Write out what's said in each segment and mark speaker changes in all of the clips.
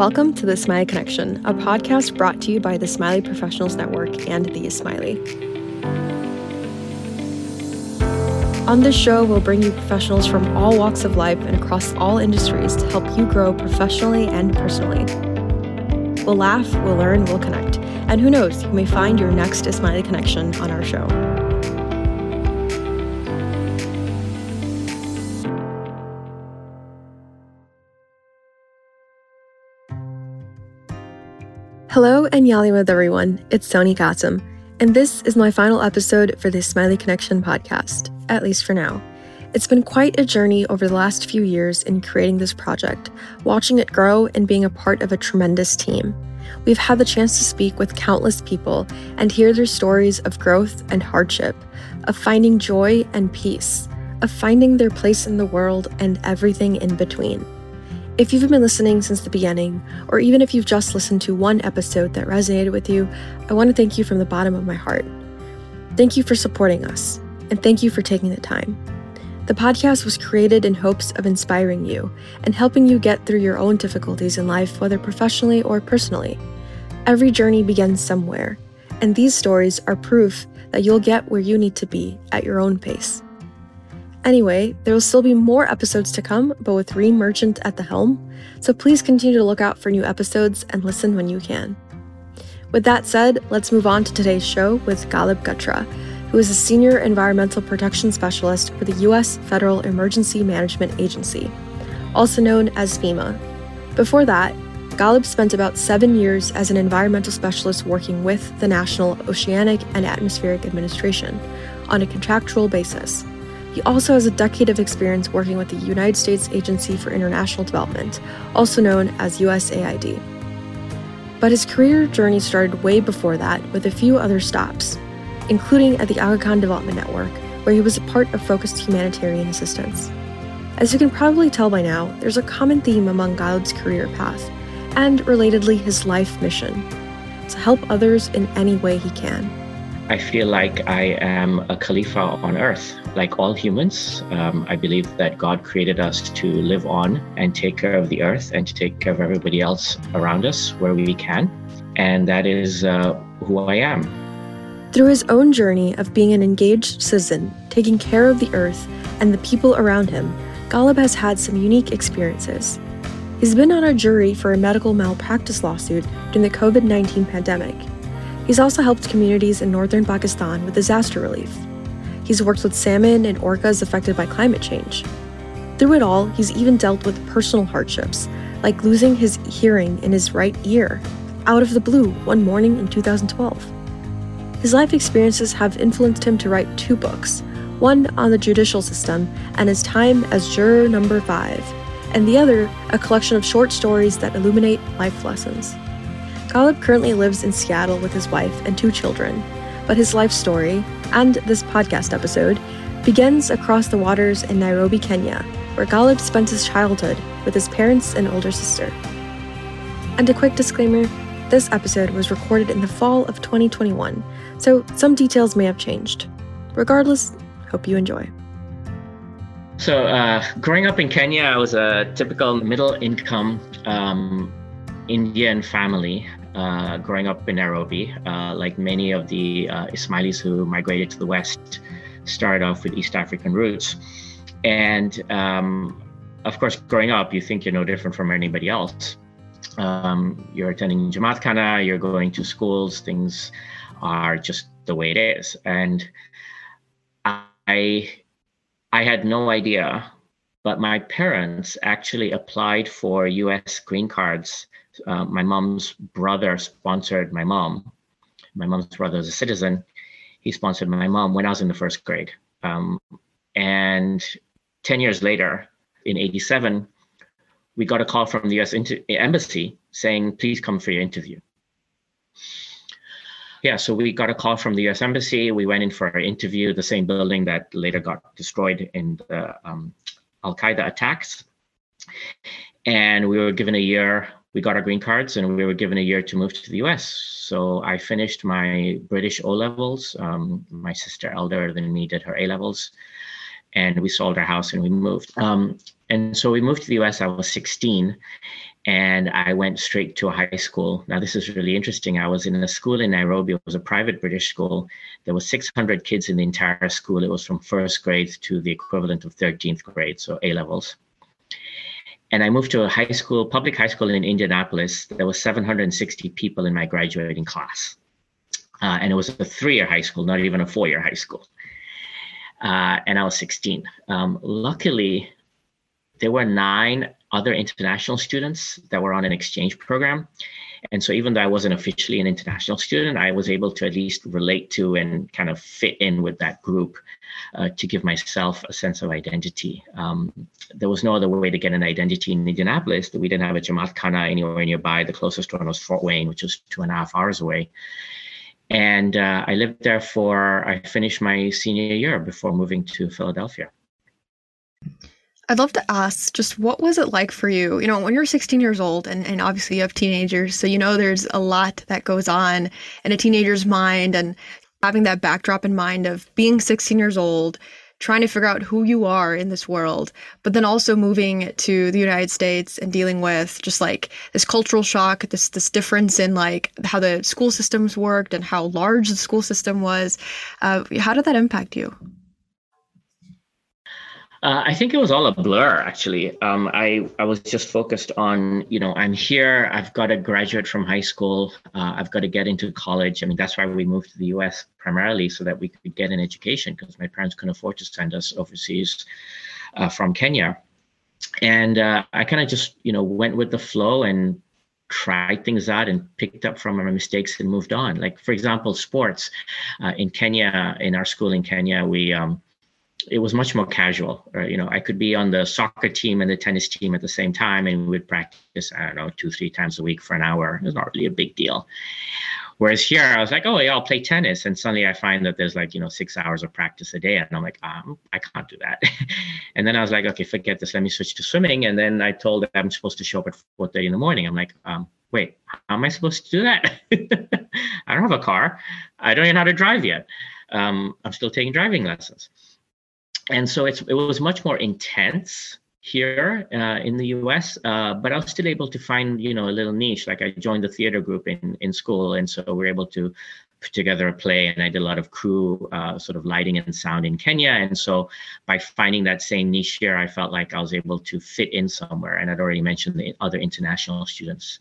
Speaker 1: Welcome to the Ismaili Connection, a podcast brought to you by the Ismaili Professionals Network and the Ismaili. On this show, we'll bring you professionals from all walks of life and across all industries to help you grow professionally and personally. We'll laugh, we'll learn, we'll connect. And who knows, you may find your next Ismaili connection on our show. Hello and Yali with everyone, it's Tony Katzum, and this is my final episode for the Ismaili Connection podcast, at least for now. It's been quite a journey over the last few years in creating this project, watching it grow and being a part of a tremendous team. We've had the chance to speak with countless people and hear their stories of growth and hardship, of finding joy and peace, of finding their place in the world and everything in between. If you've been listening since the beginning, or even if you've just listened to one episode that resonated with you, I want to thank you from the bottom of my heart. Thank you for supporting us, and thank you for taking the time. The podcast was created in hopes of inspiring you and helping you get through your own difficulties in life, whether professionally or personally. Every journey begins somewhere, and these stories are proof that you'll get where you need to be at your own pace. Anyway, there will still be more episodes to come, but with Reem Merchant at the helm, so please continue to look out for new episodes and listen when you can. With that said, let's move on to today's show with Galeeb Kachra, who is a Senior Environmental Protection Specialist for the U.S. Federal Emergency Management Agency, also known as FEMA. Before that, Galeeb spent about seven years as an environmental specialist working with the National Oceanic and Atmospheric Administration on a contractual basis. He also has a decade of experience working with the United States Agency for International Development, also known as USAID. But his career journey started way before that with a few other stops, including at the Aga Khan Development Network, where he was a part of focused humanitarian assistance. As you can probably tell by now, there's a common theme among Galeeb's career path, and relatedly his life mission to help others in any way he can.
Speaker 2: I feel like I am a Khalifa on earth. Like all humans, um, I believe that God created us to live on and take care of the earth and to take care of everybody else around us where we can. And that is uh, who I am.
Speaker 1: Through his own journey of being an engaged citizen, taking care of the earth and the people around him, Galeeb has had some unique experiences. He's been on a jury for a medical malpractice lawsuit during the COVID 19 pandemic He's also helped communities in northern Pakistan with disaster relief. He's worked with salmon and orcas affected by climate change. Through it all, he's even dealt with personal hardships, like losing his hearing in his right ear, out of the blue one morning in 2012. His life experiences have influenced him to write two books one on the judicial system and his time as juror number five, and the other a collection of short stories that illuminate life lessons. Galeeb currently lives in Seattle with his wife and two children, but his life story, and this podcast episode, begins across the waters in Nairobi, Kenya, where Galeeb spent his childhood with his parents and older sister. And a quick disclaimer this episode was recorded in the fall of 2021, so some details may have changed. Regardless, hope you enjoy.
Speaker 2: So, uh, growing up in Kenya, I was a typical middle income um, Indian family uh, growing up in Nairobi, uh, like many of the uh, Ismailis who migrated to the West, started off with East African roots. And um, of course, growing up, you think you're no different from anybody else. Um, you're attending Jamaat Khana, you're going to schools, things are just the way it is. And I, I had no idea, but my parents actually applied for US green cards uh, my mom's brother sponsored my mom. My mom's brother is a citizen. He sponsored my mom when I was in the first grade. Um, and 10 years later, in 87, we got a call from the US inter- embassy saying, please come for your interview. Yeah, so we got a call from the US embassy. We went in for an interview, the same building that later got destroyed in the um, Al Qaeda attacks. And we were given a year we got our green cards and we were given a year to move to the US. So I finished my British O levels. Um, my sister, elder than me, did her A levels. and we sold our house and we moved. Um, and so we moved to the US. I was 16 and I went straight to a high school. Now, this is really interesting. I was in a school in Nairobi. It was a private British school. There were 600 kids in the entire school. It was from first grade to the equivalent of 13th grade, so A levels. And I moved to a high school, public high school in Indianapolis. There was 760 people in my graduating class. Uh, and it was a three-year high school, not even a four-year high school. Uh, and I was 16. Um, luckily, there were nine other international students that were on an exchange program. And so, even though I wasn't officially an international student, I was able to at least relate to and kind of fit in with that group uh, to give myself a sense of identity. Um, there was no other way to get an identity in Indianapolis. We didn't have a Jamaat Khana anywhere nearby. The closest one was Fort Wayne, which was two and a half hours away. And uh, I lived there for, I finished my senior year before moving to Philadelphia.
Speaker 1: I'd love to ask just what was it like for you? You know, when you're 16 years old and, and obviously you have teenagers, so you know there's a lot that goes on in a teenager's mind and having that backdrop in mind of being 16 years old, trying to figure out who you are in this world, but then also moving to the United States and dealing with just like this cultural shock, this this difference in like how the school systems worked and how large the school system was. Uh, how did that impact you?
Speaker 2: Uh, I think it was all a blur, actually. Um, I I was just focused on, you know, I'm here. I've got to graduate from high school. Uh, I've got to get into college. I mean, that's why we moved to the U.S. primarily so that we could get an education because my parents couldn't afford to send us overseas uh, from Kenya. And uh, I kind of just, you know, went with the flow and tried things out and picked up from my mistakes and moved on. Like for example, sports uh, in Kenya, in our school in Kenya, we um, it was much more casual. you know, I could be on the soccer team and the tennis team at the same time, and we would practice, I don't know, two, three times a week for an hour. It was not really a big deal. Whereas here, I was like, oh, yeah, I'll play tennis. And suddenly I find that there's like, you know, six hours of practice a day. And I'm like, um, I can't do that. and then I was like, okay, forget this. Let me switch to swimming. And then I told them I'm supposed to show up at 4.30 in the morning. I'm like, um, wait, how am I supposed to do that? I don't have a car. I don't even know how to drive yet. Um, I'm still taking driving lessons and so it's it was much more intense here uh, in the US, uh, but I was still able to find you know a little niche. Like I joined the theater group in in school, and so we we're able to put together a play, and I did a lot of crew uh, sort of lighting and sound in Kenya. And so by finding that same niche here, I felt like I was able to fit in somewhere. And I'd already mentioned the other international students.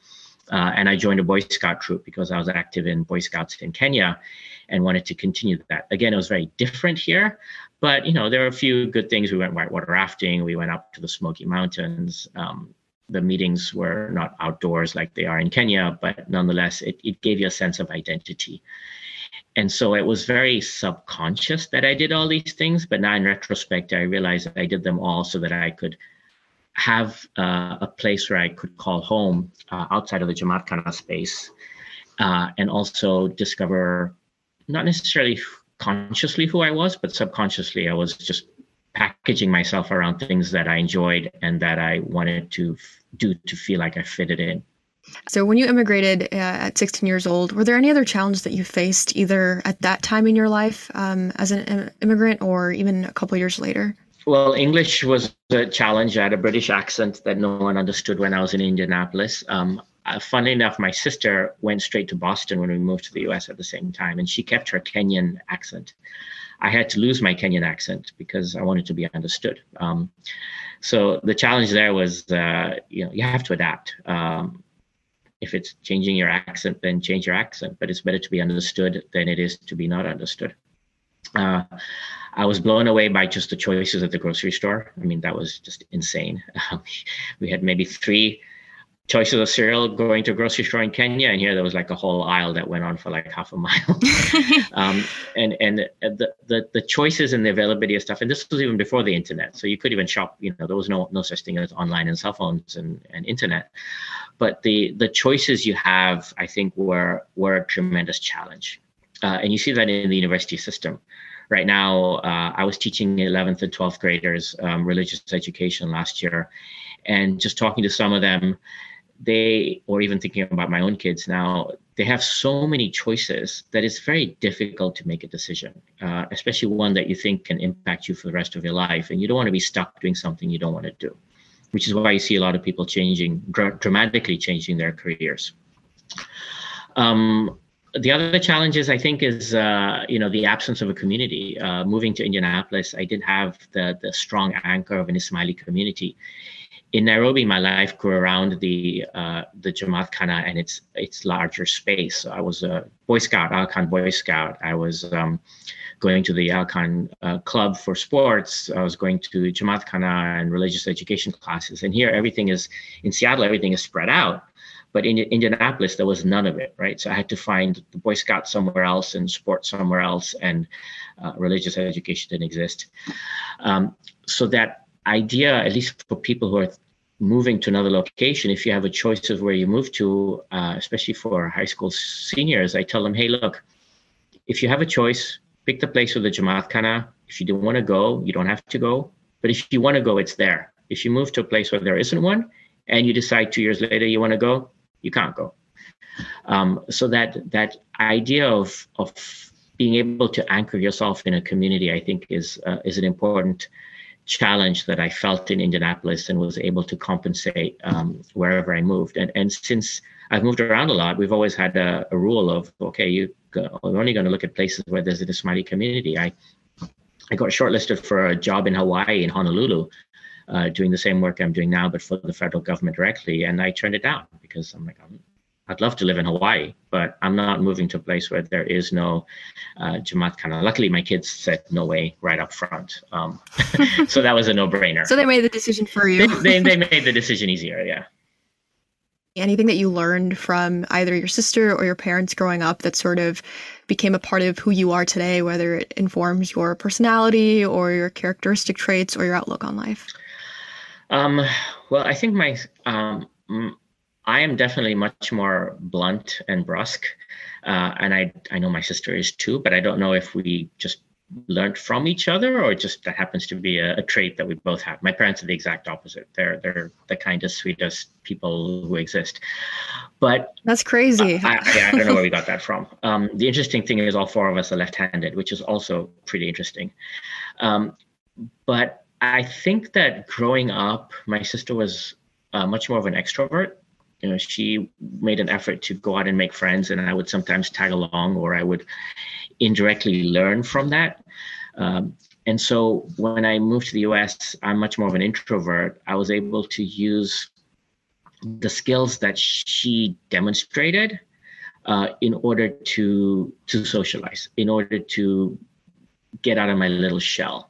Speaker 2: Uh, and I joined a Boy Scout troop because I was active in Boy Scouts in Kenya and wanted to continue that. Again, it was very different here, but you know there were a few good things. We went whitewater rafting. We went up to the Smoky Mountains. Um, the meetings were not outdoors like they are in Kenya, but nonetheless, it, it gave you a sense of identity. And so it was very subconscious that I did all these things. But now in retrospect, I realized I did them all so that I could have uh, a place where I could call home uh, outside of the Jamaat Khana space uh, and also discover not necessarily consciously who I was, but subconsciously I was just packaging myself around things that I enjoyed and that I wanted to f- do to feel like I fitted in.
Speaker 1: So, when you immigrated uh, at 16 years old, were there any other challenges that you faced either at that time in your life um, as an immigrant or even a couple years later?
Speaker 2: Well, English was a challenge. I had a British accent that no one understood when I was in Indianapolis. Um, uh, funnily enough, my sister went straight to Boston when we moved to the US at the same time, and she kept her Kenyan accent. I had to lose my Kenyan accent because I wanted to be understood. Um, so the challenge there was, uh, you know, you have to adapt. Um, if it's changing your accent, then change your accent. But it's better to be understood than it is to be not understood. Uh, I was blown away by just the choices at the grocery store. I mean, that was just insane. we had maybe three choices of cereal going to a grocery store in Kenya, and here there was like a whole aisle that went on for like half a mile. um, and and the, the the choices and the availability of stuff, and this was even before the internet, so you could even shop. You know, there was no no such thing as online and cell phones and, and internet. But the the choices you have, I think, were were a tremendous challenge, uh, and you see that in the university system. Right now, uh, I was teaching 11th and 12th graders um, religious education last year, and just talking to some of them they or even thinking about my own kids now they have so many choices that it's very difficult to make a decision, uh, especially one that you think can impact you for the rest of your life. And you don't want to be stuck doing something you don't want to do, which is why you see a lot of people changing, dr- dramatically changing their careers. Um, the other challenges I think is uh, you know the absence of a community. Uh, moving to Indianapolis, I didn't have the the strong anchor of an Ismaili community. In Nairobi, my life grew around the uh, the Jamaat Khana and its its larger space. So I was a Boy Scout, Aga Khan Boy Scout. I was um, going to the Aga Khan uh, club for sports. I was going to Jamaat Khana and religious education classes. And here, everything is in Seattle. Everything is spread out but in Indianapolis, there was none of it, right? So I had to find the Boy Scout somewhere else and sports somewhere else, and uh, religious education didn't exist. Um, so that idea, at least for people who are moving to another location, if you have a choice of where you move to, uh, especially for high school seniors, I tell them, hey, look, if you have a choice, pick the place with the Jamaat Khana. If you don't want to go, you don't have to go. But if you want to go, it's there. If you move to a place where there isn't one, and you decide two years later you want to go, you can't go. Um, so that that idea of of being able to anchor yourself in a community, I think, is uh, is an important challenge that I felt in Indianapolis and was able to compensate um, wherever I moved. And and since I've moved around a lot, we've always had a, a rule of okay, you we're only going to look at places where there's an Ismaili community. I I got shortlisted for a job in Hawaii in Honolulu, uh, doing the same work I'm doing now, but for the federal government directly. And I turned it down because I'm like, I'm, I'd love to live in Hawaii, but I'm not moving to a place where there is no uh, Jamaat Khana. Luckily, my kids said no way right up front. Um, so that was a no brainer.
Speaker 1: so they made the decision for you.
Speaker 2: they, they, they made the decision easier, yeah.
Speaker 1: Anything that you learned from either your sister or your parents growing up that sort of became a part of who you are today, whether it informs your personality or your characteristic traits or your outlook on life?
Speaker 2: Um, well, I think my um, I am definitely much more blunt and brusque, uh, and I I know my sister is too, but I don't know if we just learned from each other or just that happens to be a, a, trait that we both have. My parents are the exact opposite. They're they're the kindest, sweetest people who exist. But
Speaker 1: that's crazy.
Speaker 2: I, I, I don't know where we got that from. Um, the interesting thing is all four of us are left-handed, which is also pretty interesting. Um, but I think that growing up, my sister was uh, much more of an extrovert. You know, she made an effort to go out and make friends, and I would sometimes tag along, or I would indirectly learn from that. Um, and so when I moved to the US, I'm much more of an introvert. I was able to use the skills that she demonstrated uh, in order to to socialize, in order to get out of my little shell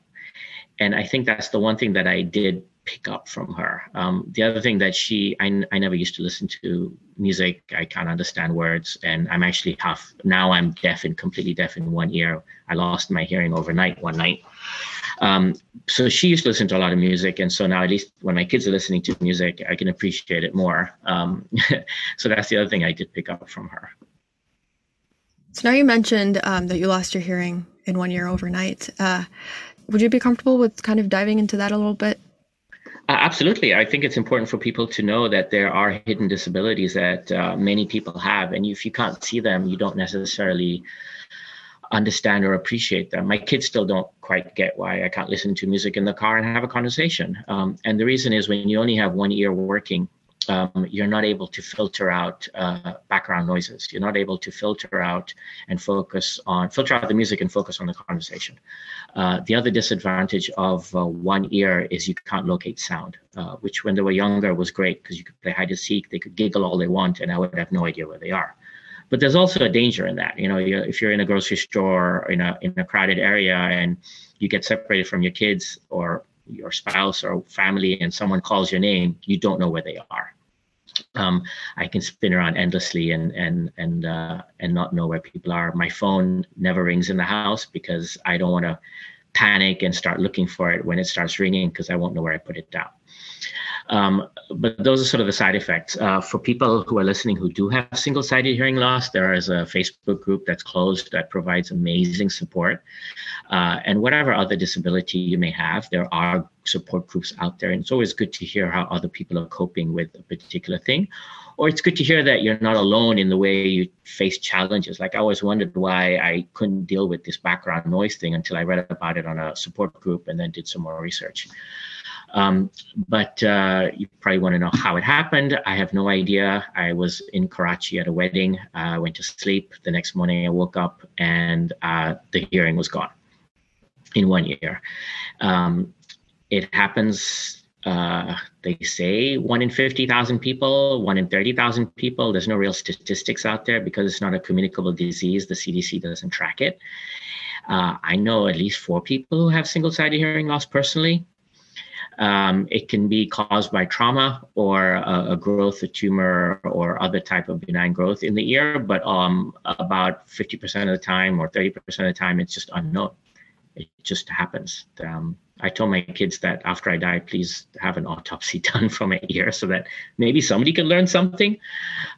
Speaker 2: and I think that's the one thing that I did pick up from her. Um, the other thing that she, I, I never used to listen to music. I can't understand words, and I'm actually half now. I'm deaf and completely deaf in one ear. I lost my hearing overnight one night. Um, so she used to listen to a lot of music, and so now at least when my kids are listening to music, I can appreciate it more. Um, so that's the other thing I did pick up from her.
Speaker 1: So now you mentioned um, that you lost your hearing in one year overnight. Uh, would you be comfortable with kind of diving into that a little bit?
Speaker 2: Absolutely. I think it's important for people to know that there are hidden disabilities that uh, many people have. And if you can't see them, you don't necessarily understand or appreciate them. My kids still don't quite get why I can't listen to music in the car and have a conversation. Um, and the reason is when you only have one ear working, um, you're not able to filter out uh, background noises. You're not able to filter out and focus on filter out the music and focus on the conversation. Uh, the other disadvantage of uh, one ear is you can't locate sound, uh, which when they were younger was great because you could play hide and seek. They could giggle all they want, and I would have no idea where they are. But there's also a danger in that. You know, you're, if you're in a grocery store in a in a crowded area and you get separated from your kids or your spouse or family, and someone calls your name, you don't know where they are um, I can spin around endlessly and and and uh, and not know where people are. My phone never rings in the house because I don't want to panic and start looking for it when it starts ringing because I won't know where I put it down. Um, but those are sort of the side effects. Uh, for people who are listening who do have single sided hearing loss, there is a Facebook group that's closed that provides amazing support. Uh, and whatever other disability you may have, there are support groups out there. And it's always good to hear how other people are coping with a particular thing. Or it's good to hear that you're not alone in the way you face challenges. Like I always wondered why I couldn't deal with this background noise thing until I read about it on a support group and then did some more research. Um, but uh, you probably want to know how it happened. I have no idea. I was in Karachi at a wedding. I went to sleep. The next morning, I woke up and uh, the hearing was gone in one year. Um, it happens, uh, they say, one in 50,000 people, one in 30,000 people. There's no real statistics out there because it's not a communicable disease. The CDC doesn't track it. Uh, I know at least four people who have single sided hearing loss personally. Um, it can be caused by trauma or a, a, growth, a tumor, or other type of benign growth in the ear. But um, about 50% of the time or 30% of the time, it's just unknown. It just happens. Um, I told my kids that after I die, please have an autopsy done from my ear so that maybe somebody can learn something.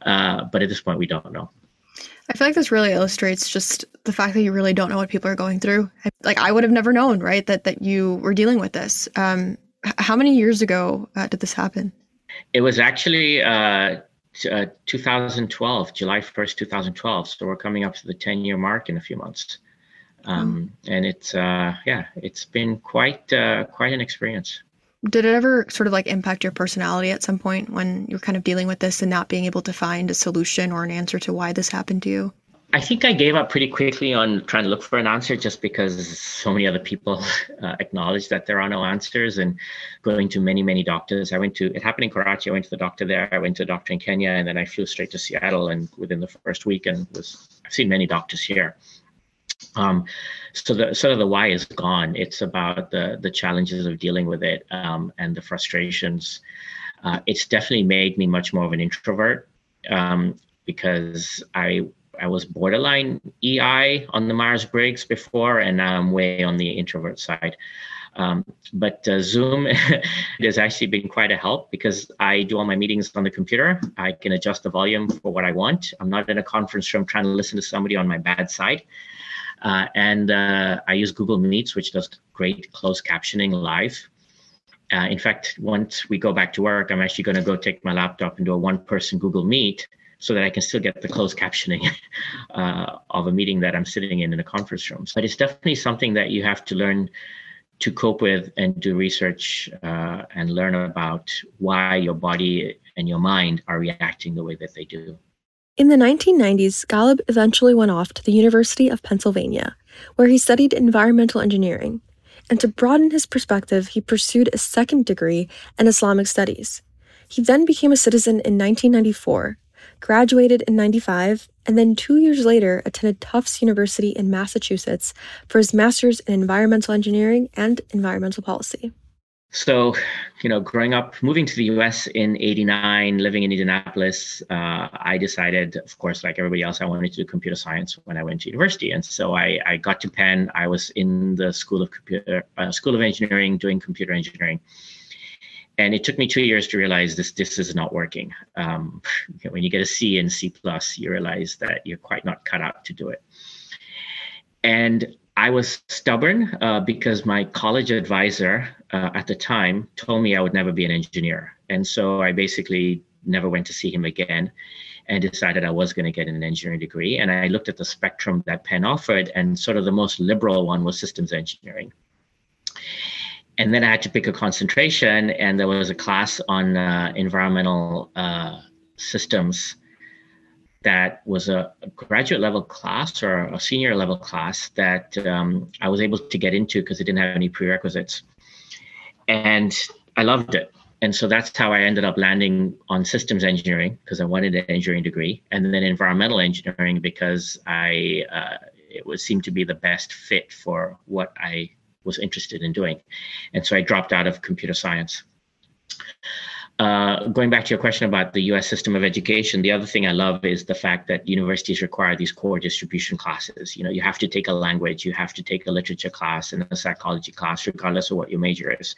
Speaker 2: Uh, but at this point, we don't know.
Speaker 1: I feel like this really illustrates just the fact that you really don't know what people are going through. Like I would have never known, right, that that you were dealing with this. Um, how many years ago uh, did this happen?
Speaker 2: It was actually uh, uh, 2012, July 1st, 2012. So we're coming up to the 10 year mark in a few months. Um. And it's, uh, yeah, it's been quite, uh, quite an experience.
Speaker 1: Did it ever sort of like impact your personality at some point when you're kind of dealing with this and not being able to find a solution or an answer to why this happened to you?
Speaker 2: I think I gave up pretty quickly on trying to look for an answer just because so many other people uh, acknowledge that there are no answers and going to many, many doctors. I went to, it happened in Karachi. I went to the doctor there. I went to a doctor in Kenya and then I flew straight to Seattle and within the first week and was, I've seen many doctors here. Um, so the sort of the why is gone. It's about the the challenges of dealing with it um, and the frustrations. Uh, it's definitely made me much more of an introvert um, because I I was borderline EI on the Myers Briggs before, and now I'm way on the introvert side. Um, but uh, Zoom has actually been quite a help because I do all my meetings on the computer. I can adjust the volume for what I want. I'm not in a conference room trying to listen to somebody on my bad side. Uh, and uh, I use Google Meets, which does great closed captioning live. Uh, in fact, once we go back to work, I'm actually going to go take my laptop and do a one person Google Meet so that I can still get the closed captioning uh, of a meeting that I'm sitting in in a conference room. But it's definitely something that you have to learn to cope with and do research uh, and learn about why your body and your mind are reacting the way that they do.
Speaker 1: In the 1990s, Galeeb eventually went off to the University of Pennsylvania, where he studied environmental engineering. And to broaden his perspective, he pursued a second degree in Islamic studies. He then became a citizen in 1994 graduated in 95, and then two years later attended Tufts University in Massachusetts for his master's in environmental engineering and environmental policy.
Speaker 2: So, you know, growing up, moving to the US in 89, living in Indianapolis, uh, I decided, of course, like everybody else, I wanted to do computer science when I went to university. And so I, I got to Penn. I was in the School of Computer, uh, School of Engineering, doing computer engineering and it took me two years to realize this this is not working. Um, when you get a C in C plus, you realize that you're quite not cut out to do it. And I was stubborn uh, because my college advisor uh, at the time told me I would never be an engineer, and so I basically never went to see him again and decided I was going to get an engineering degree. And I looked at the spectrum that Penn offered, and sort of the most liberal one was systems engineering and then I had to pick a concentration, and there was a class on uh, environmental uh, systems that was a, graduate level class or a senior level class that um, I was able to get into because it didn't have any prerequisites. And I loved it. And so that's how I ended up landing on systems engineering because I wanted an engineering degree, and then environmental engineering because I uh, it would seem to be the best fit for what I was interested in doing. And so I dropped out of computer science. Uh, going back to your question about the US system of education, the other thing I love is the fact that universities require these core distribution classes. You know, you have to take a language, you have to take a literature class and a psychology class, regardless of what your major is.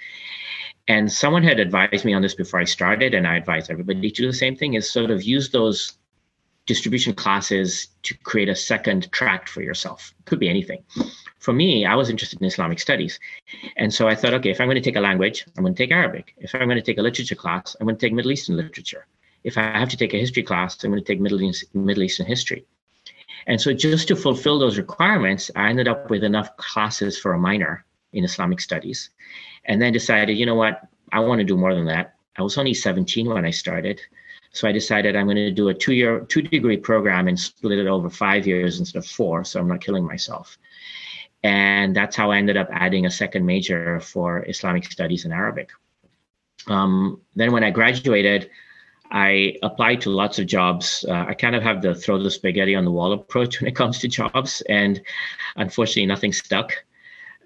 Speaker 2: And someone had advised me on this before I started, and I advise everybody to do the same thing: is sort of use those distribution classes to create a second track for yourself. Could be anything. For me, I was interested in Islamic studies. And so I thought, okay, if I'm going to take a language, I'm going to take Arabic. If I'm going to take a literature class, I'm going to take Middle Eastern literature. If I have to take a history class, I'm going to take Middle, East, Middle Eastern history. And so just to fulfill those requirements, I ended up with enough classes for a minor in Islamic studies. And then decided, you know what, I want to do more than that. I was only 17 when I started. So I decided I'm going to do a two-year, two-degree program and split it over five years instead of four, so I'm not killing myself. And that's how I ended up adding a second major for Islamic studies and Arabic. Um, then when I graduated, I applied to lots of jobs. Uh, I kind of have the throw the spaghetti on the wall approach when it comes to jobs, and unfortunately, nothing stuck.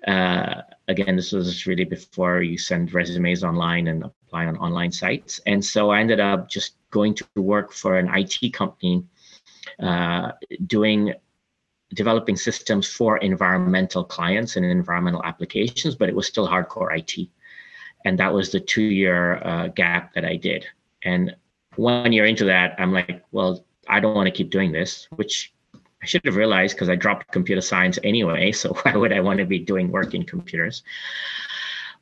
Speaker 2: Uh, again, this was really before you send resumes online and apply on online sites. And so I ended up just going to work for an IT company uh, doing developing systems for environmental clients and environmental applications, but it was still hardcore IT. And that was the two year uh, gap that I did. And one year into that, I'm like, well, I don't want to keep doing this, which should have realized because I dropped computer science anyway. So why would I want to be doing work in computers?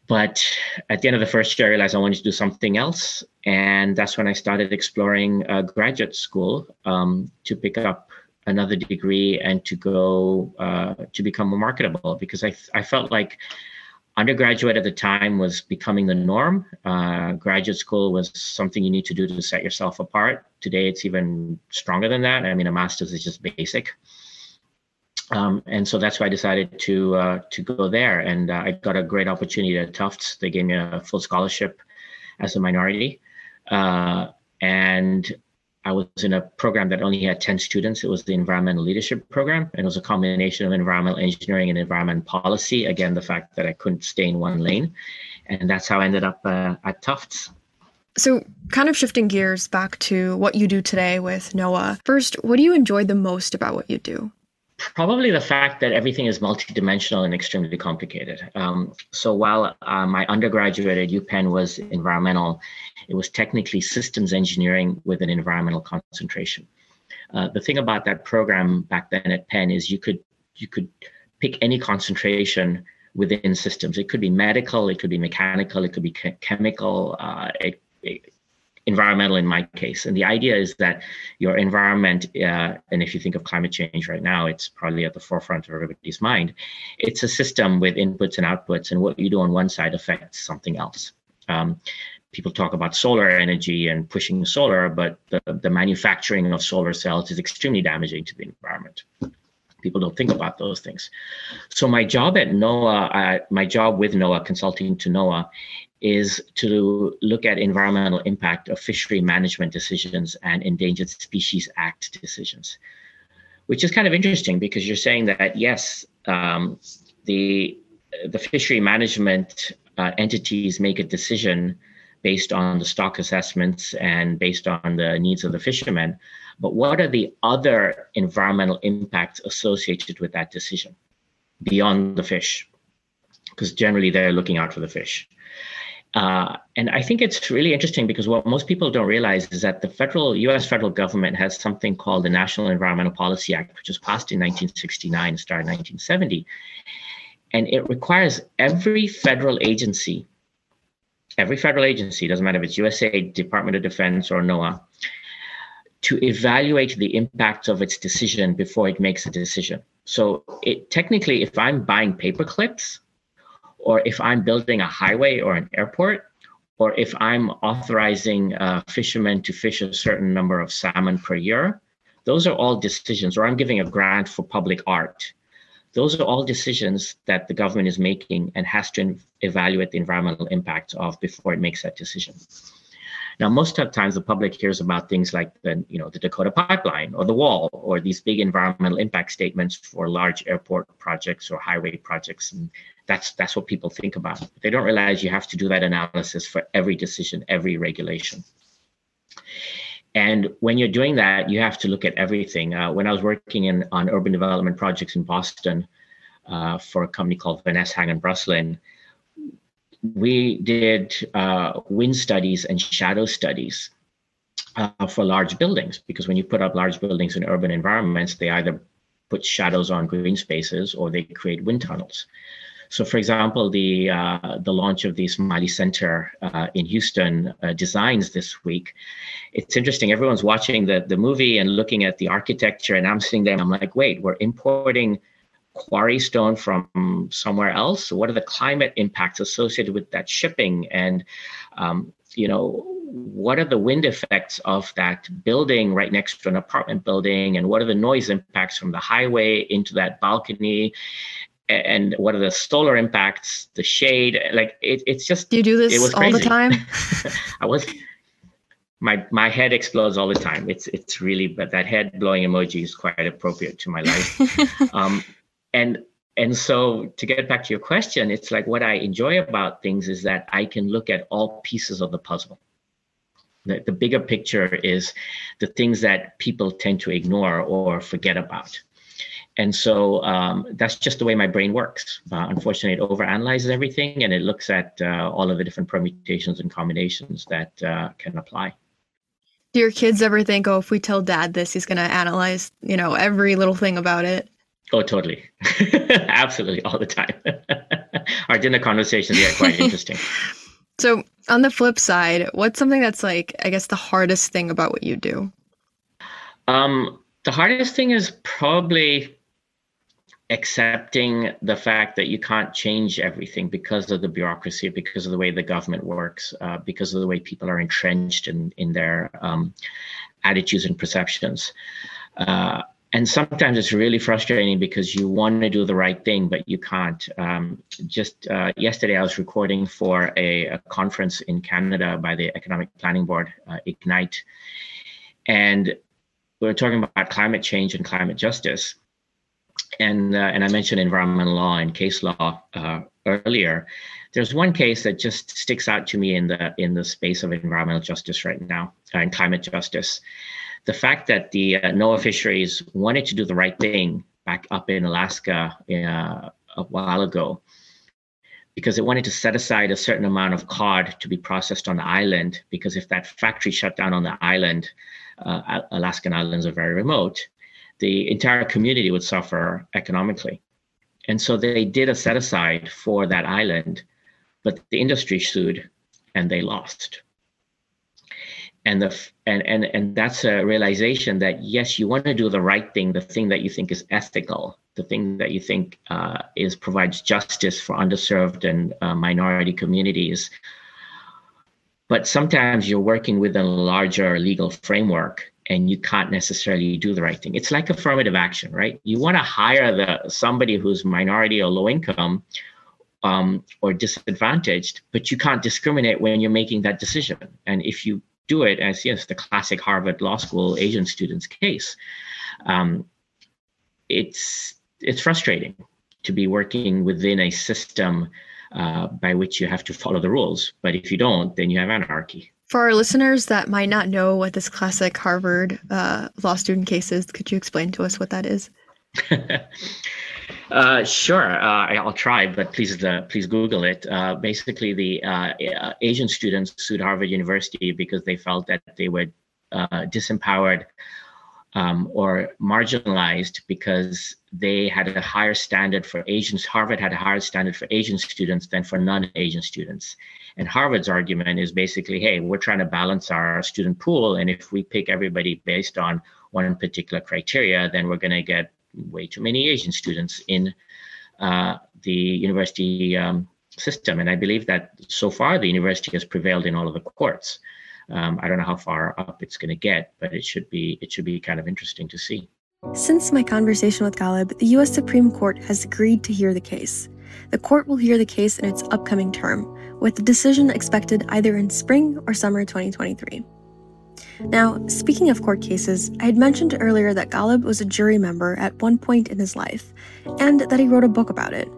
Speaker 2: But at the end of the first year, I realized I wanted to do something else. And that's when I started exploring graduate school um, to pick up another degree and to go uh, to become more marketable because I, I felt like undergraduate at the time was becoming the norm. Uh, graduate school was something you need to do to set yourself apart. Today, it's even stronger than that. I mean, a master's is just basic. Um, and so that's why I decided to uh, to go there, and uh, I got a great opportunity at Tufts. They gave me a full scholarship as a minority, uh, and I was in a program that only had ten students. It was the environmental leadership program, and it was a combination of environmental engineering and environment policy. Again, the fact that I couldn't stay in one lane, and that's how I ended up uh, at Tufts.
Speaker 1: So, kind of shifting gears back to what you do today with NOAA. First, what do you enjoy the most about what you do?
Speaker 2: Probably the fact that everything is multidimensional and extremely complicated. Um, so while uh, my undergraduate at UPenn was environmental, it was technically systems engineering with an environmental concentration. Uh, the thing about that program back then at Penn is you could you could pick any concentration within systems. It could be medical, it could be mechanical, it could be chemical, uh, it, it, environmental in my case. And the idea is that your environment, uh, and if you think of climate change right now, it's probably at the forefront of everybody's mind. It's a system with inputs and outputs, and what you do on one side affects something else. Um, people talk about solar energy and pushing solar, but the, the manufacturing of solar cells is extremely damaging to the environment people don't think about those things. So my job at NOAA, uh, my job with NOAA, consulting to NOAA, is to look at environmental impact of fishery management decisions and Endangered Species Act decisions, which is kind of interesting because you're saying that yes, um, the the fishery management uh, entities make a decision based on the stock assessments and based on the needs of the fishermen, but what are the other environmental impacts associated with that decision beyond the fish? Because generally they're looking out for the fish. Uh, and I think it's really interesting because what most people don't realize is that the federal U.S. federal government has something called the National Environmental Policy Act, which was passed in 1969 and started in 1970, and it requires every federal agency, every federal agency, doesn't matter if it's USAID, Department of Defense, or NOAA, to evaluate the impact of its decision before it makes a decision. So it technically, if I'm buying paper clips or if I'm building a highway or an airport, or if I'm authorizing uh, fishermen to fish a certain number of salmon per year, those are all decisions, or I'm giving a grant for public art. Those are all decisions that the government is making and has to evaluate the environmental impact of before it makes that decision. Now, most of the times the public hears about things like the, you know, the Dakota pipeline or the wall or these big environmental impact statements for large airport projects or highway projects. And that's that's what people think about. They don't realize you have to do that analysis for every decision, every regulation. And when you're doing that, you have to look at everything. Uh, when I was working in on urban development projects in Boston uh, for a company called Vanasse Hangen Brustlin, we did uh, wind studies and shadow studies uh, for large buildings because when you put up large buildings in urban environments, they either put shadows on green spaces or they create wind tunnels. So, for example, the uh, the launch of the Ismaili Center uh, in Houston uh, designs this week. It's interesting. Everyone's watching the the movie and looking at the architecture, and I'm sitting there. I'm like, wait, we're importing quarry stone from somewhere else. what are the climate impacts associated with that shipping? And um, you know, what are the wind effects of that building right next to an apartment building and what are the noise impacts from the highway into that balcony and what are the solar impacts, the shade. Like it, it's just.
Speaker 1: Do you do this all the time?
Speaker 2: I was. My my head explodes all the time. It's it's really, but that head blowing emoji is quite appropriate to my life. um, and and so to get back to your question, it's like what I enjoy about things is that I can look at all pieces of the puzzle. The, the bigger picture is the things that people tend to ignore or forget about and so um, that's just the way my brain works. Uh, unfortunately, it overanalyzes everything and it looks at uh, all of the different permutations and combinations that uh, can apply.
Speaker 1: Do your kids ever think, oh, if we tell dad this, he's going to analyze, you know, every little thing about it?
Speaker 2: Oh, totally. Absolutely, all the time. Our dinner conversations are quite interesting.
Speaker 1: so, on the flip side, what's something that's like, I guess, the hardest thing about what you do?
Speaker 2: Um, the hardest thing is probably accepting the fact that you can't change everything because of the bureaucracy, because of the way the government works, uh, because of the way people are entrenched in in their um, attitudes and perceptions. Uh, and sometimes it's really frustrating because you want to do the right thing, but you can't. Um, just uh, yesterday, I was recording for a, a, conference in Canada by the Economic Planning Board, uh, Ignite, and we were talking about climate change and climate justice and uh, and I mentioned environmental law and case law uh, earlier. There's one case that just sticks out to me in the in the space of environmental justice right now uh, and climate justice. The fact that the uh, NOAA fisheries wanted to do the right thing back up in Alaska uh, a while ago, because it wanted to set aside a certain amount of cod to be processed on the island. Because if that factory shut down on the island, uh, Alaskan islands are very remote the entire community would suffer economically. And so they did a set aside for that island, but the industry sued and they lost. And the and and and that's a realization that yes, you want to do the right thing, the thing that you think is ethical, the thing that you think uh, is provides justice for underserved and uh, minority communities. But sometimes you're working within a larger legal framework and you can't necessarily do the right thing. It's like affirmative action, right? You want to hire the somebody who's minority or low income um, or disadvantaged, but you can't discriminate when you're making that decision. And if you do it, as yes, the classic Harvard Law School Asian students case, um, it's it's frustrating to be working within a system uh, by which you have to follow the rules. But if you don't, then you have anarchy.
Speaker 1: For our listeners that might not know what this classic Harvard uh, law student case is, could you explain to us what that is?
Speaker 2: uh, sure, uh, I'll try, but please, uh, please Google it. Uh, basically, the uh, Asian students sued Harvard University because they felt that they were disempowered um, or marginalized because they had a higher standard for Asians. Harvard had a higher standard for Asian students than for non-Asian students. And Harvard's argument is basically, hey, we're trying to balance our student pool, and if we pick everybody based on one particular criteria, then we're going to get way too many Asian students in uh, the university um, system. And I believe that so far the university has prevailed in all of the courts. Um, I don't know how far up it's going to get, but it should be it should be kind of interesting to see.
Speaker 1: Since my conversation with Galeeb, the U.S. Supreme Court has agreed to hear the case. The court will hear the case in its upcoming term, with the decision expected either in spring or summer 2023. Now, speaking of court cases, I had mentioned earlier that Galeeb was a jury member at one point in his life, and that he wrote a book about it.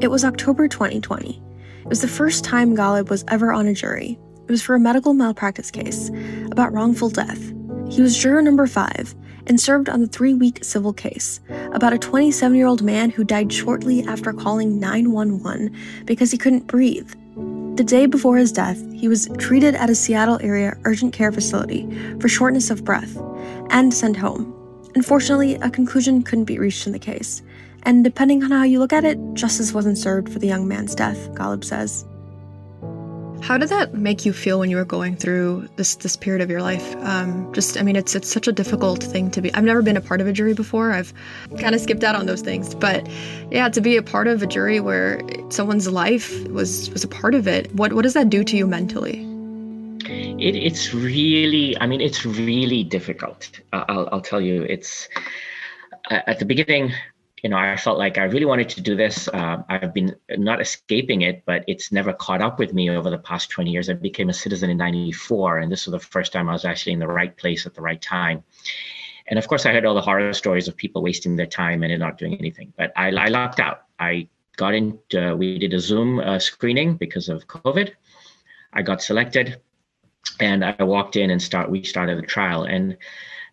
Speaker 1: It was October 2020. It was the first time Galeeb was ever on a jury, it was for a medical malpractice case about wrongful death. He was juror number five and served on the three week civil case about a 27 year old man who died shortly after calling 911 because he couldn't breathe. The day before his death, he was treated at a Seattle area urgent care facility for shortness of breath and sent home. Unfortunately, a conclusion couldn't be reached in the case, and depending on how you look at it, justice wasn't served for the young man's death, Galeeb says. How did that make you feel when you were going through this this period of your life? Um, just, I mean, it's it's such a difficult thing to be. I've never been a part of a jury before. I've kind of skipped out on those things, but yeah, to be a part of a jury where someone's life was was a part of it. What what does that do to you mentally?
Speaker 2: It, it's really, I mean, it's really difficult. I'll, I'll tell you, it's at the beginning you know, I felt like I really wanted to do this. Uh, I've been not escaping it, but it's never caught up with me over the past 20 years. I became a citizen in 94, and this was the first time I was actually in the right place at the right time. And of course, I heard all the horror stories of people wasting their time and not doing anything. But I, I out. I got in, uh, we did a Zoom uh, screening because of COVID. I got selected, and I walked in and start. We started the trial, and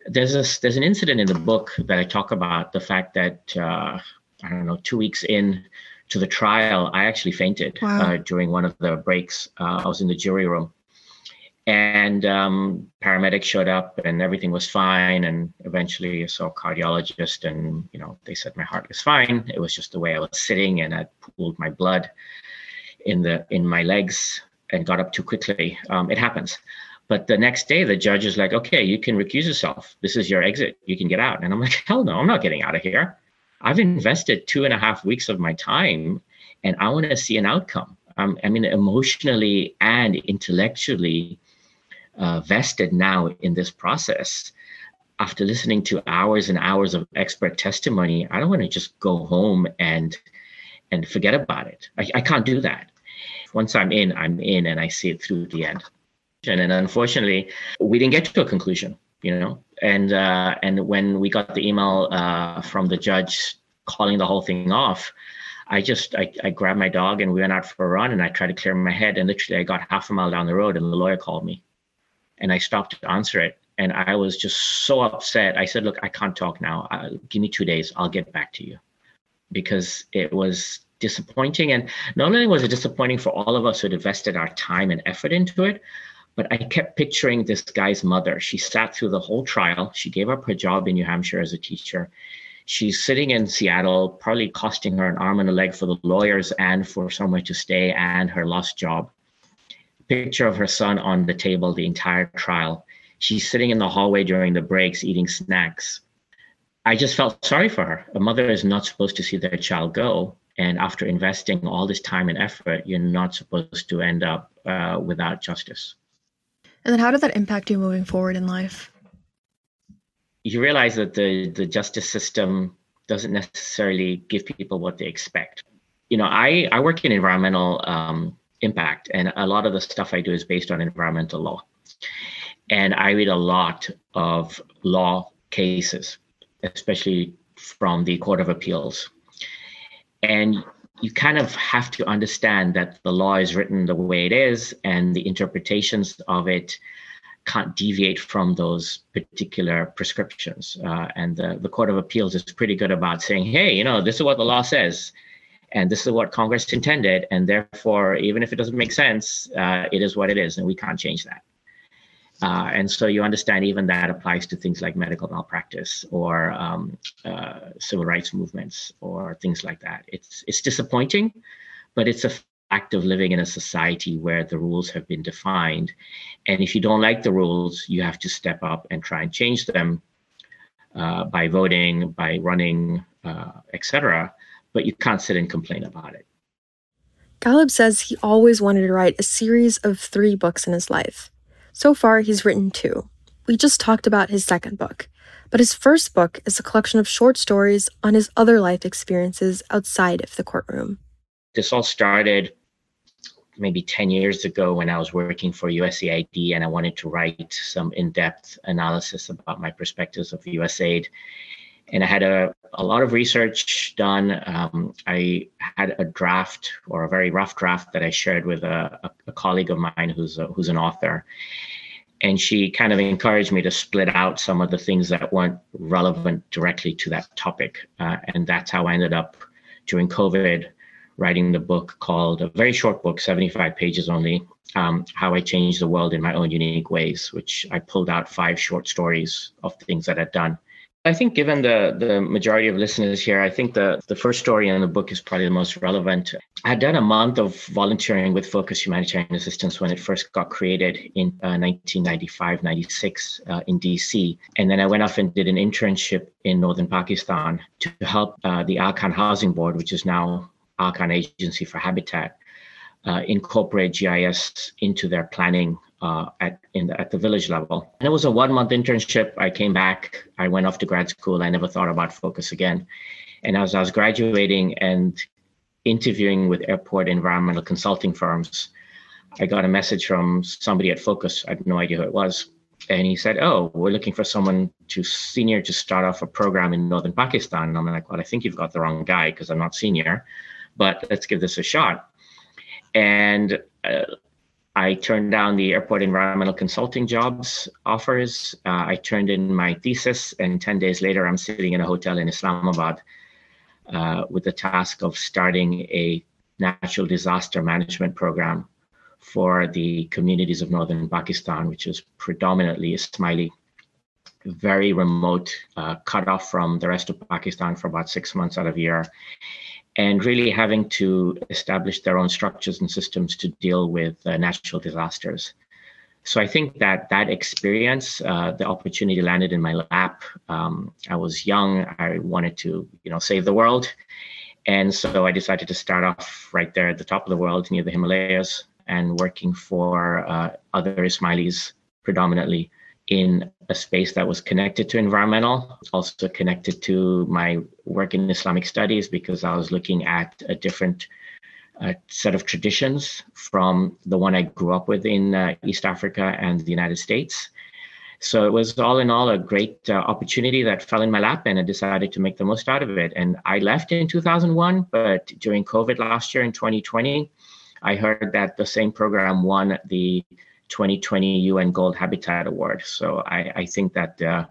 Speaker 2: there's a there's an incident in the book that I talk about the fact that uh, I don't know two weeks in to the trial I actually fainted wow. uh, during one of the breaks. Uh, I was in the jury room, and um, paramedics showed up and everything was fine. And eventually I saw a cardiologist, and you know they said my heart was fine. It was just the way I was sitting, and I pooled my blood in the in my legs and got up too quickly. Um, it happens. But the next day, the judge is like, okay, you can recuse yourself. This is your exit. You can get out. And I'm like, hell no, I'm not getting out of here. I've invested two and a half weeks of my time and I want to see an outcome. Um, I mean, emotionally and intellectually uh, vested now in this process. After listening to hours and hours of expert testimony, I don't want to just go home and and forget about it. I, I can't do that. Once I'm in, I'm in, and I see it through the end and unfortunately we didn't get to a conclusion you know? And uh, and when we got the email uh, from the judge calling the whole thing off i just I, I grabbed my dog and we went out for a run and i tried to clear my head. And literally i got half a mile down the road and the lawyer called me. And i stopped to answer it. And i was just so upset. I said look i can't talk now. Uh, give me two days. I'll get back to you. Because it was disappointing. And not only was it disappointing for all of us who invested our time and effort into it but I kept picturing this guy's mother. She sat through the whole trial. She gave up her job in New Hampshire as a teacher. She's sitting in Seattle, probably costing her an arm and a leg for the lawyers and for somewhere to stay and her lost job. Picture of her son on the table the entire trial. She's sitting in the hallway during the breaks eating snacks. I just felt sorry for her. A mother is not supposed to see their child go. And after investing all this time and effort, you're not supposed to end up uh, without justice.
Speaker 1: And then how did that impact you moving forward in life?
Speaker 2: You realize that the, the justice system doesn't necessarily give people what they expect. You know, I, I work in environmental um, impact, and a lot of the stuff I do is based on environmental law. And I read a lot of law cases, especially from the Court of Appeals. And you kind of have to understand that the law is written the way it is and the interpretations of it can't deviate from those particular prescriptions. Uh, and the, the Court of Appeals is pretty good about saying, hey, you know, this is what the law says, and this is what Congress intended. And therefore, even if it doesn't make sense, uh, it is what it is, and we can't change that. Uh, and so you understand even that applies to things like medical malpractice or um, uh, civil rights movements or things like that. It's it's disappointing, but it's a fact of living in a society where the rules have been defined, and if you don't like the rules, you have to step up and try and change them uh, by voting, by running, uh, etc. But you can't sit and complain about it.
Speaker 1: Galeeb says he always wanted to write a series of three books in his life. So far, he's written two. We just talked about his second book, but his first book is a collection of short stories on his other life experiences outside of the courtroom.
Speaker 2: This all started maybe 10 years ago when I was working for USAID and I wanted to write some in depth analysis about my perspectives of USAID. And I had a, a lot of research done. Um, I had a draft or a very rough draft that I shared with a, a, colleague of mine who's, a, who's an author and she kind of encouraged me to split out some of the things that weren't relevant directly to that topic. Uh, and that's how I ended up during COVID writing the book called a very short book, 75 pages only, um, How I Changed the World in My Own Unique Ways, which I pulled out five short stories of things that I'd done. I think, given the the majority of listeners here, I think the the first story in the book is probably the most relevant. I had done a month of volunteering with Focus Humanitarian Assistance when it first got created in uh, 1995, 96 uh, in DC, and then I went off and did an internship in northern Pakistan to help uh, the Aga Housing Board, which is now Aga Agency for Habitat, uh, incorporate GIS into their planning uh, at in the, at the village level. And it was a one month internship. I came back. I went off to grad school. I never thought about Focus again. And as I was graduating and interviewing with airport environmental consulting firms, I got a message from somebody at Focus. I had no idea who it was. And he said, Oh, we're looking for someone to senior to start off a program in northern Pakistan. And I'm like, Well, I think you've got the wrong guy because I'm not senior, but let's give this a shot. And uh, I turned down the airport environmental consulting jobs offers. Uh, I turned in my thesis, and 10 days later, I'm sitting in a hotel in Islamabad uh, with the task of starting a natural disaster management program for the communities of northern Pakistan, which is predominantly Ismaili, very remote, uh, cut off from the rest of Pakistan for about six months out of a year and really having to establish their own structures and systems to deal with uh, natural disasters. So I think that that experience, uh, the opportunity landed in my lap. Um, I was young. I wanted to, you know, save the world, and so I decided to start off right there at the top of the world, near the Himalayas, and working for uh, other Ismailis predominantly in a space that was connected to environmental, also connected to my work in Islamic studies because I was looking at a different uh, set of traditions from the one I grew up with in uh, East Africa and the United States. So it was all in all a great uh, opportunity that fell in my lap, and I decided to make the most out of it. And I left in 2001, but during COVID last year in 2020, I heard that the same program won the 2020 UN Gold Habitat Award. So I, I think that uh,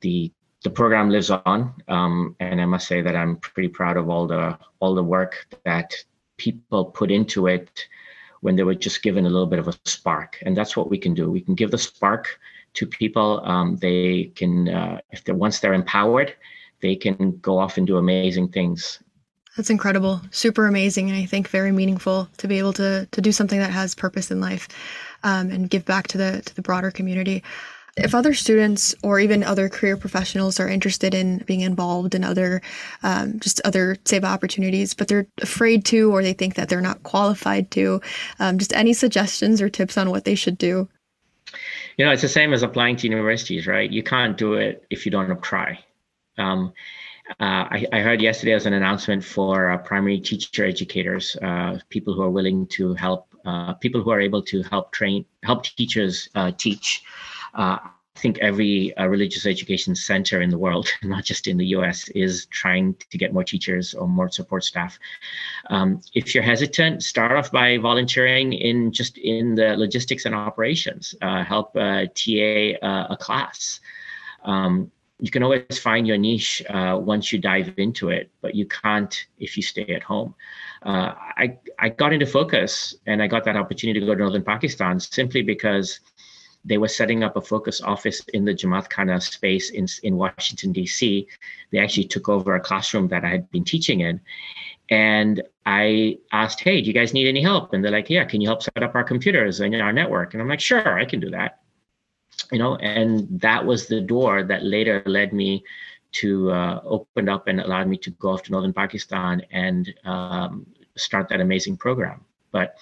Speaker 2: the the program lives on, um, and I must say that I'm pretty proud of all the all the work that people put into it when they were just given a little bit of a spark, and that's what we can do. We can give the spark to people. Um, they can, uh, if they once they're empowered, they can go off and do amazing things.
Speaker 1: That's incredible, super amazing, and I think very meaningful to be able to to do something that has purpose in life um, and give back to the to the broader community. If other students or even other career professionals are interested in being involved in other, um, just other seva opportunities, but they're afraid to, or they think that they're not qualified to, um, just any suggestions or tips on what they should do?
Speaker 2: You know, it's the same as applying to universities, right? You can't do it if you don't try. Um, uh, I, I, heard yesterday as an announcement for uh, primary teacher educators, uh, people who are willing to help uh, people who are able to help train, help teachers uh, teach. I think every religious education center in the world, not just in the US, is trying to get more teachers or more support staff. Um, if you're hesitant, start off by volunteering in just in the logistics and operations. Help TA a class. Um, you can always find your niche uh, once you dive into it, but you can't if you stay at home. Uh, I I got into focus and I got that opportunity to go to northern Pakistan simply because they were setting up a focus office in the Jamaat Khana space in in Washington D.C. They actually took over a classroom that I had been teaching in, and I asked, "Hey, do you guys need any help?" And they're like, "Yeah, can you help set up our computers and our network?" And I'm like, "Sure, I can do that." You know, and that was the door that later led me to uh, open up and allowed me to go off to northern Pakistan and um, start that amazing program. But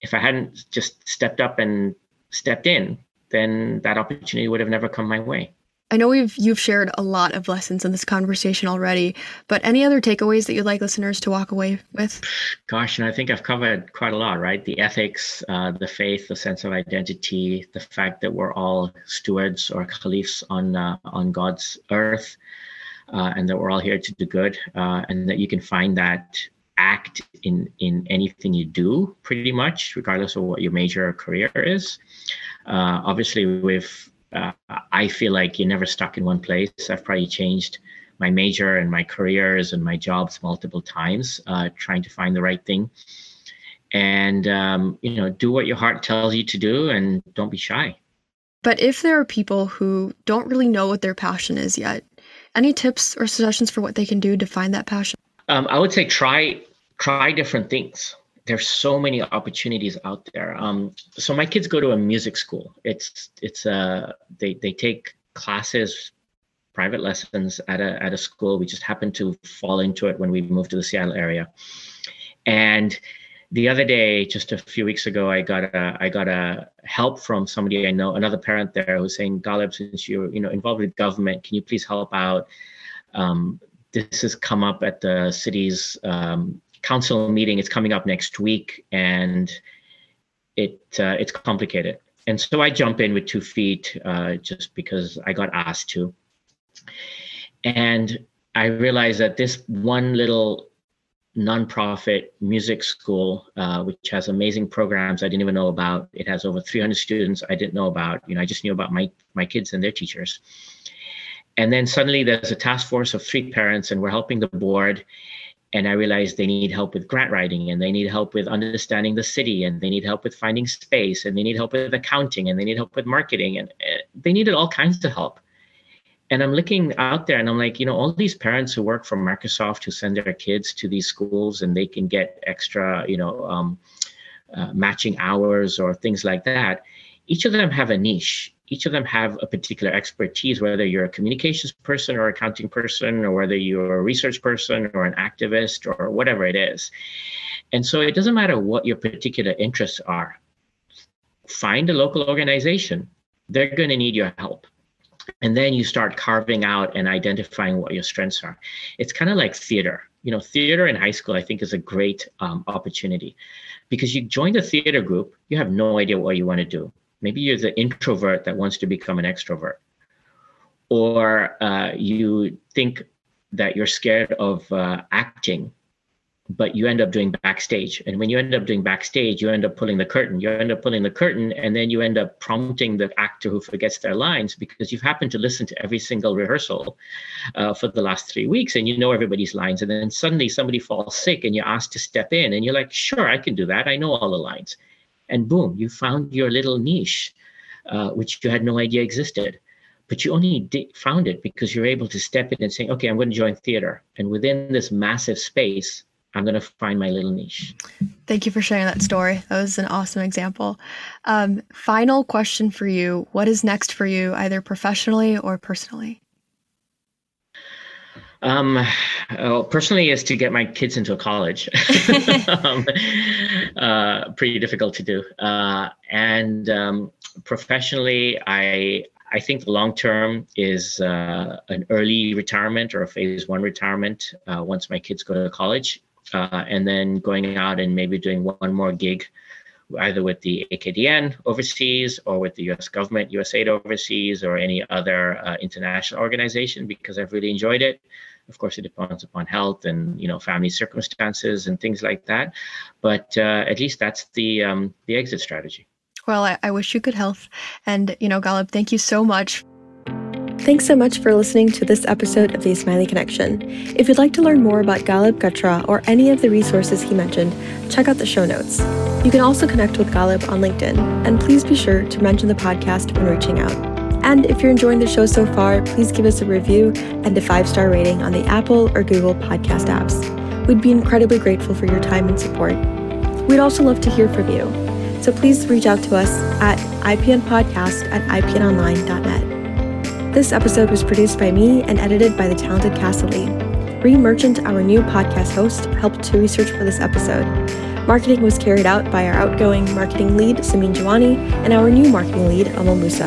Speaker 2: if I hadn't just stepped up and stepped in, then that opportunity would have never come my way.
Speaker 1: I know we've you've shared a lot of lessons in this conversation already, but any other takeaways that you'd like listeners to walk away with?
Speaker 2: Gosh, and I think I've covered quite a lot, right? The ethics, uh, the faith, the sense of identity, the fact that we're all stewards or caliphs on uh, on God's earth, uh, and that we're all here to do good, uh, and that you can find that act in in anything you do, pretty much, regardless of what your major or career is. Uh, obviously, with uh, I feel like you're never stuck in one place. I've probably changed my major and my careers and my jobs multiple times, uh, trying to find the right thing. And um, you know, do what your heart tells you to do, and don't be shy.
Speaker 1: But if there are people who don't really know what their passion is yet, any tips or suggestions for what they can do to find that passion?
Speaker 2: Um, I would say try try different things. There's so many opportunities out there. Um, so my kids go to a music school. It's it's uh they they take classes, private lessons at a at a school. We just happened to fall into it when we moved to the Seattle area, and the other day, just a few weeks ago, I got a I got a help from somebody I know, another parent there, who's saying, "Galeeb, since you're you know involved with government, can you please help out?" Um, this has come up at the city's um, council meeting. It's coming up next week, and it uh, it's complicated. And so I jump in with two feet, uh, just because I got asked to. And I realized that this one little nonprofit music school, uh, which has amazing programs I didn't even know about. It has over 300 students I didn't know about. You know, I just knew about my my kids and their teachers. And then suddenly there's a task force of three parents, and we're helping the board. And I realized they need help with grant writing, and they need help with understanding the city, and they need help with finding space, and they need help with accounting, and they need help with marketing, and uh, they needed all kinds of help and I'm looking out there and I'm like, you know, all these parents who work for Microsoft who send their kids to these schools and they can get extra, you know, um, uh, matching hours or things like that. Each of them have a niche. Each of them have a particular expertise, whether you're a communications person or accounting person, or whether you're a research person or an activist or whatever it is. And so it doesn't matter what your particular interests are. Find a local organization. They're going to need your help and then you start carving out and identifying what your strengths are it's kind of like theater you know theater in high school i think is a great um, opportunity because you join the theater group you have no idea what you want to do maybe you're the introvert that wants to become an extrovert or uh, you think that you're scared of uh, acting but you end up doing backstage. And when you end up doing backstage, you end up pulling the curtain. You end up pulling the curtain, and then you end up prompting the actor who forgets their lines because you've happened to listen to every single rehearsal uh, for the last three weeks and you know everybody's lines. And then suddenly somebody falls sick and you're asked to step in, and you're like, sure, I can do that. I know all the lines. And boom, you found your little niche, uh, which you had no idea existed but you only found it because you're able to step in and say, okay, I'm going to join theater. And within this massive space, I'm going to find my little niche.
Speaker 1: Thank you for sharing that story. That was an awesome example. Um, final question for you What is next for you, either professionally or personally?
Speaker 2: Um, well, personally, is to get my kids into a college. um, uh, pretty difficult to do. Uh, and um, professionally, I I think the long term is uh, an early retirement or a phase one retirement uh, once my kids go to college uh, and then going out and maybe doing one more gig either with the AKDN overseas or with the US government, USAID overseas, or any other uh, international organization because I've really enjoyed it. Of course, it depends upon health and you know family circumstances and things like that, but uh, at least that's the um, the exit strategy.
Speaker 1: Well, I, I wish you good health, and you know, Galeeb, thank you so much Thanks so much for listening to this episode of the Ismaili Connection. If you'd like to learn more about Galeeb Kachra or any of the resources he mentioned, check out the show notes. You can also connect with Galeeb on LinkedIn, and please be sure to mention the podcast when reaching out. And if you're enjoying the show so far, please give us a review and a five star rating on the Apple or Google podcast apps. We'd be incredibly grateful for your time and support. We'd also love to hear from you. So please reach out to us at ipnpodcast at ipnonline.net. This episode was produced by me and edited by the talented Cassie Lee. Ree Merchant, our new podcast host, helped to research for this episode. Marketing was carried out by our outgoing marketing lead, Samin Jawani, and our new marketing lead, Amal Musa.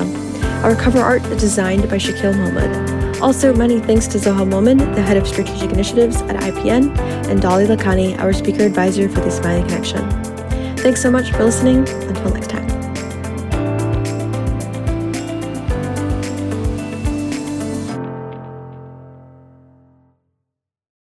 Speaker 1: Our cover art is designed by Shakil Mohammed. Also, many thanks to Zoha Momin, the head of strategic initiatives at IPN, and Dolly Lakani, our speaker advisor for the Ismaili Connection. Thanks so much for listening. Until next time.